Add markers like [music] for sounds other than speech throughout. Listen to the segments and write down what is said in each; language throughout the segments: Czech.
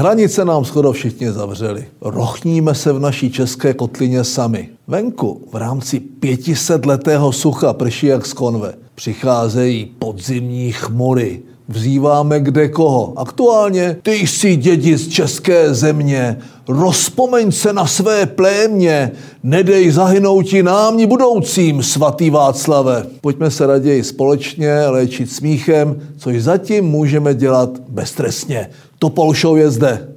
Hranice nám skoro všichni zavřeli. Rochníme se v naší české kotlině sami. Venku v rámci 500 letého sucha prší jak z konve. Přicházejí podzimní chmury, Vzýváme kde koho. Aktuálně ty jsi dědic české země, rozpomeň se na své plémě, nedej zahynouti nám ni budoucím, svatý Václave. Pojďme se raději společně léčit smíchem, což zatím můžeme dělat beztrestně. Topol Show je zde.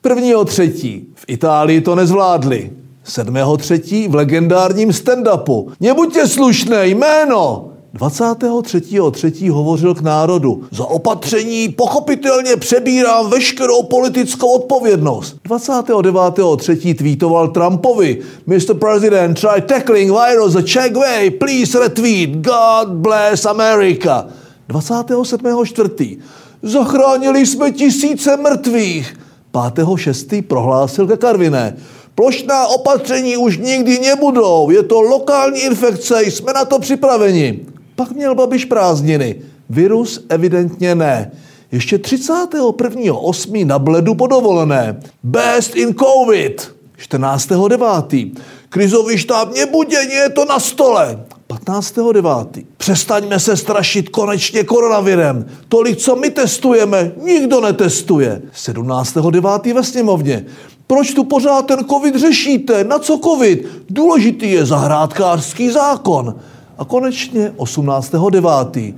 Prvního třetí. V Itálii to nezvládli. Sedmého třetí v legendárním stand-upu. Nebuďte slušné jméno! 23.3. hovořil k národu. Za opatření pochopitelně přebírám veškerou politickou odpovědnost. 29.3. tweetoval Trumpovi. Mr. President, try tackling virus the Czech way. Please retweet. God bless America. 27.4. Zachránili jsme tisíce mrtvých. 5.6. prohlásil ke Karviné. Plošná opatření už nikdy nebudou. Je to lokální infekce, jsme na to připraveni. Pak měl Babiš prázdniny. Virus evidentně ne. Ještě 31.8. na bledu podovolené. Best in COVID. 14.9. Krizový štáb nebuděně je to na stole. 15.9. Přestaňme se strašit konečně koronavirem. Tolik, co my testujeme, nikdo netestuje. 17.9. ve sněmovně. Proč tu pořád ten covid řešíte? Na co covid? Důležitý je zahrádkářský zákon. A konečně 18.9.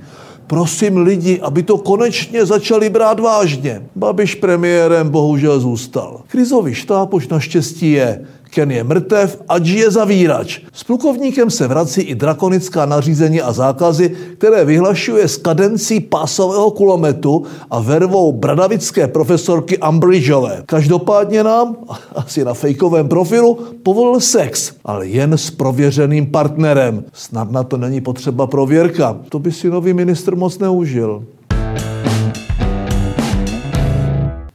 Prosím lidi, aby to konečně začali brát vážně. Babiš premiérem bohužel zůstal. Krizový štáb už naštěstí je. Ken je mrtev a je zavírač. S plukovníkem se vrací i drakonická nařízení a zákazy, které vyhlašuje s kadencí pásového kulometu a vervou bradavické profesorky Ambridgeové. Každopádně nám, [laughs] asi na fejkovém profilu, povolil sex, ale jen s prověřeným partnerem. Snad na to není potřeba prověrka. To by si nový ministr moc neužil.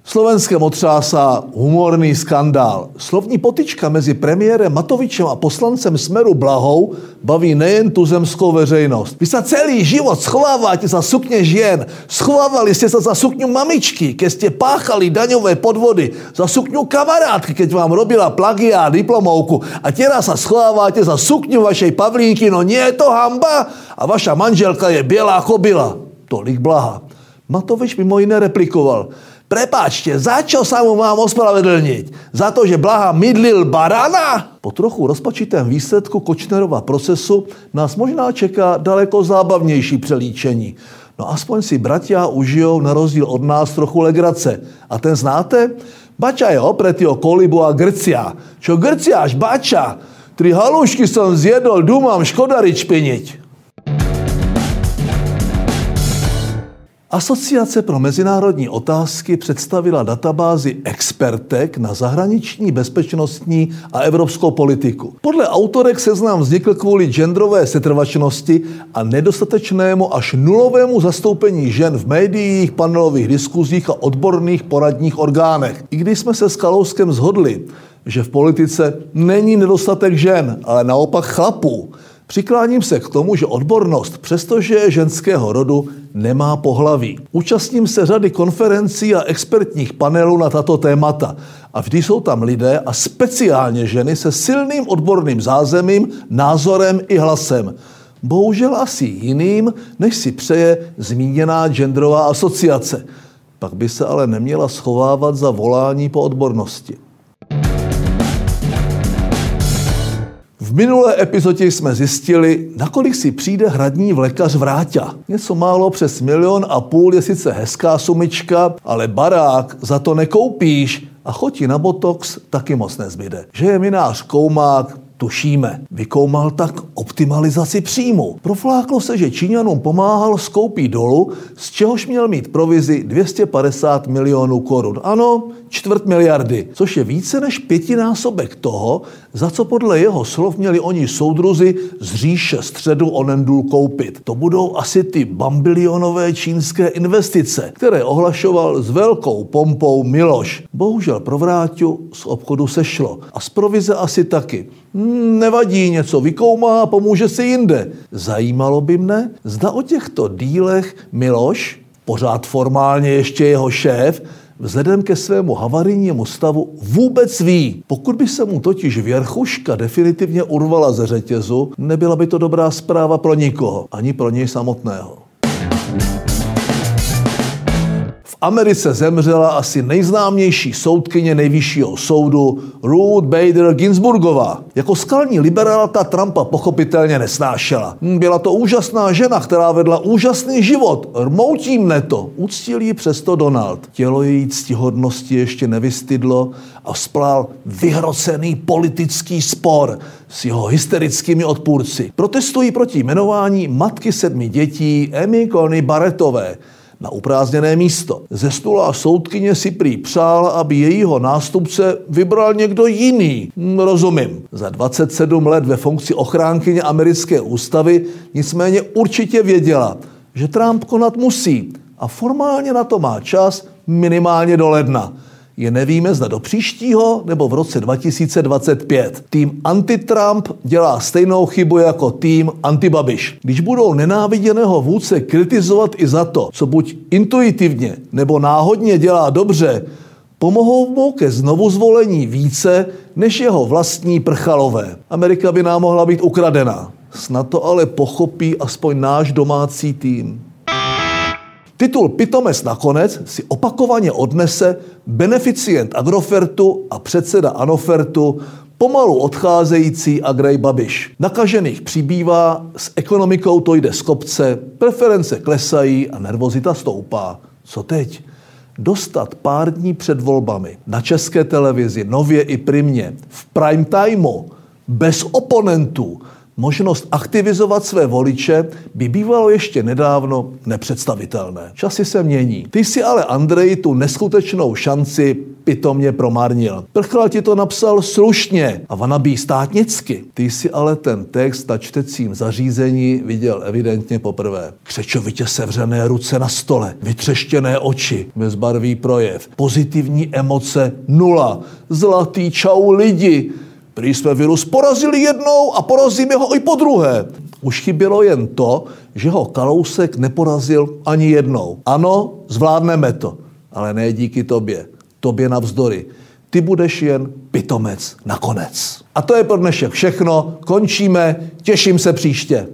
Slovenskem otřásá humorný skandál. Slovní potička mezi premiérem Matovičem a poslancem Smeru Blahou baví nejen tu zemskou veřejnost. Vy se celý život schováváte za sukně žien. Schovávali jste se za sukňu mamičky, keď ste páchali daňové podvody, za sukňu kamarátky, keď vám robila plagia a diplomovku a teraz sa schováváte za sukňu vašej Pavlínky, no nie je to hamba a vaša manželka je bielá kobila. Tolik Blaha. Matovič mimo jiné replikoval. Prepáčte, za čo sa mu mám ospravedlniť? Za to, že Blaha mydlil barana? Po trochu rozpačitém výsledku Kočnerova procesu nás možná čeká daleko zábavnější přelíčení. No aspoň si bratia užijou na rozdíl od nás trochu legrace. A ten znáte? Bača je opretý o kolibu a Grcia. Čo Grciáš, bača? Tri halušky som zjedol, dumám škodarič piniť. Asociace pro mezinárodní otázky představila databázi expertek na zahraniční, bezpečnostní a evropskou politiku. Podle autorek seznam vznikl kvůli genderové setrvačnosti a nedostatečnému až nulovému zastoupení žen v médiích, panelových diskuzích a odborných poradních orgánech. I když jsme se s Kalouskem zhodli, že v politice není nedostatek žen, ale naopak chlapů, Přikláním se k tomu, že odbornost, přestože je ženského rodu, nemá pohlaví. Účastním se řady konferencí a expertních panelů na tato témata a vždy jsou tam lidé a speciálně ženy se silným odborným zázemím, názorem i hlasem. Bohužel asi jiným, než si přeje zmíněná genderová asociace. Pak by se ale neměla schovávat za volání po odbornosti. V minulé epizodě jsme zjistili, nakolik si přijde hradní vlekař Vráťa. Něco málo přes milion a půl je sice hezká sumička, ale barák za to nekoupíš a chotí na botox taky moc nezbyde. Že je minář koumák, tušíme. Vykoumal tak optimalizaci příjmu. Profláklo se, že Číňanům pomáhal s koupí dolu, z čehož měl mít provizi 250 milionů korun. Ano, čtvrt miliardy, což je více než pětinásobek toho, za co podle jeho slov měli oni soudruzi z říše středu onen důl koupit. To budou asi ty bambilionové čínské investice, které ohlašoval s velkou pompou Miloš. Bohužel pro Vráťu z obchodu sešlo. A z provize asi taky. Hmm, nevadí, něco vykoumá a pomůže si jinde. Zajímalo by mne, zda o těchto dílech Miloš pořád formálně ještě jeho šéf, vzhledem ke svému havarijnímu stavu vůbec ví. Pokud by se mu totiž věrchuška definitivně urvala ze řetězu, nebyla by to dobrá zpráva pro nikoho, ani pro něj samotného. Americe zemřela asi nejznámější soudkyně nejvyššího soudu Ruth Bader Ginsburgová. Jako skalní liberálka Trumpa pochopitelně nesnášela. Byla to úžasná žena, která vedla úžasný život. Rmoutí mne to. Uctil ji přesto Donald. Tělo její ctihodnosti ještě nevystydlo a splál vyhrocený politický spor s jeho hysterickými odpůrci. Protestují proti jmenování matky sedmi dětí Emmy Coney Barrettové na uprázdněné místo. Ze stula soudkyně si prý přál, aby jejího nástupce vybral někdo jiný. Hm, rozumím. Za 27 let ve funkci ochránkyně americké ústavy nicméně určitě věděla, že Trump konat musí a formálně na to má čas minimálně do ledna je nevíme, zda do příštího nebo v roce 2025. Tým anti-Trump dělá stejnou chybu jako tým anti-Babiš. Když budou nenáviděného vůdce kritizovat i za to, co buď intuitivně nebo náhodně dělá dobře, pomohou mu ke znovu zvolení více než jeho vlastní prchalové. Amerika by nám mohla být ukradená. Snad to ale pochopí aspoň náš domácí tým. Titul Pitomes nakonec si opakovaně odnese beneficient Agrofertu a předseda Anofertu pomalu odcházející Agrej Babiš. Nakažených přibývá, s ekonomikou to jde z kopce, preference klesají a nervozita stoupá. Co teď? Dostat pár dní před volbami na české televizi, nově i primě, v prime timeu, bez oponentů, možnost aktivizovat své voliče by bývalo ještě nedávno nepředstavitelné. Časy se mění. Ty si ale, Andrej, tu neskutečnou šanci pitomně promarnil. Prchal ti to napsal slušně a vanabí státnicky. Ty si ale ten text na čtecím zařízení viděl evidentně poprvé. Křečovitě sevřené ruce na stole, vytřeštěné oči, bezbarvý projev, pozitivní emoce nula, zlatý čau lidi, Prý jsme virus porazili jednou a porazíme ho i po druhé. Už chybělo jen to, že ho Kalousek neporazil ani jednou. Ano, zvládneme to, ale ne díky tobě. Tobě navzdory. Ty budeš jen pitomec nakonec. A to je pro dnešek všechno. Končíme. Těším se příště.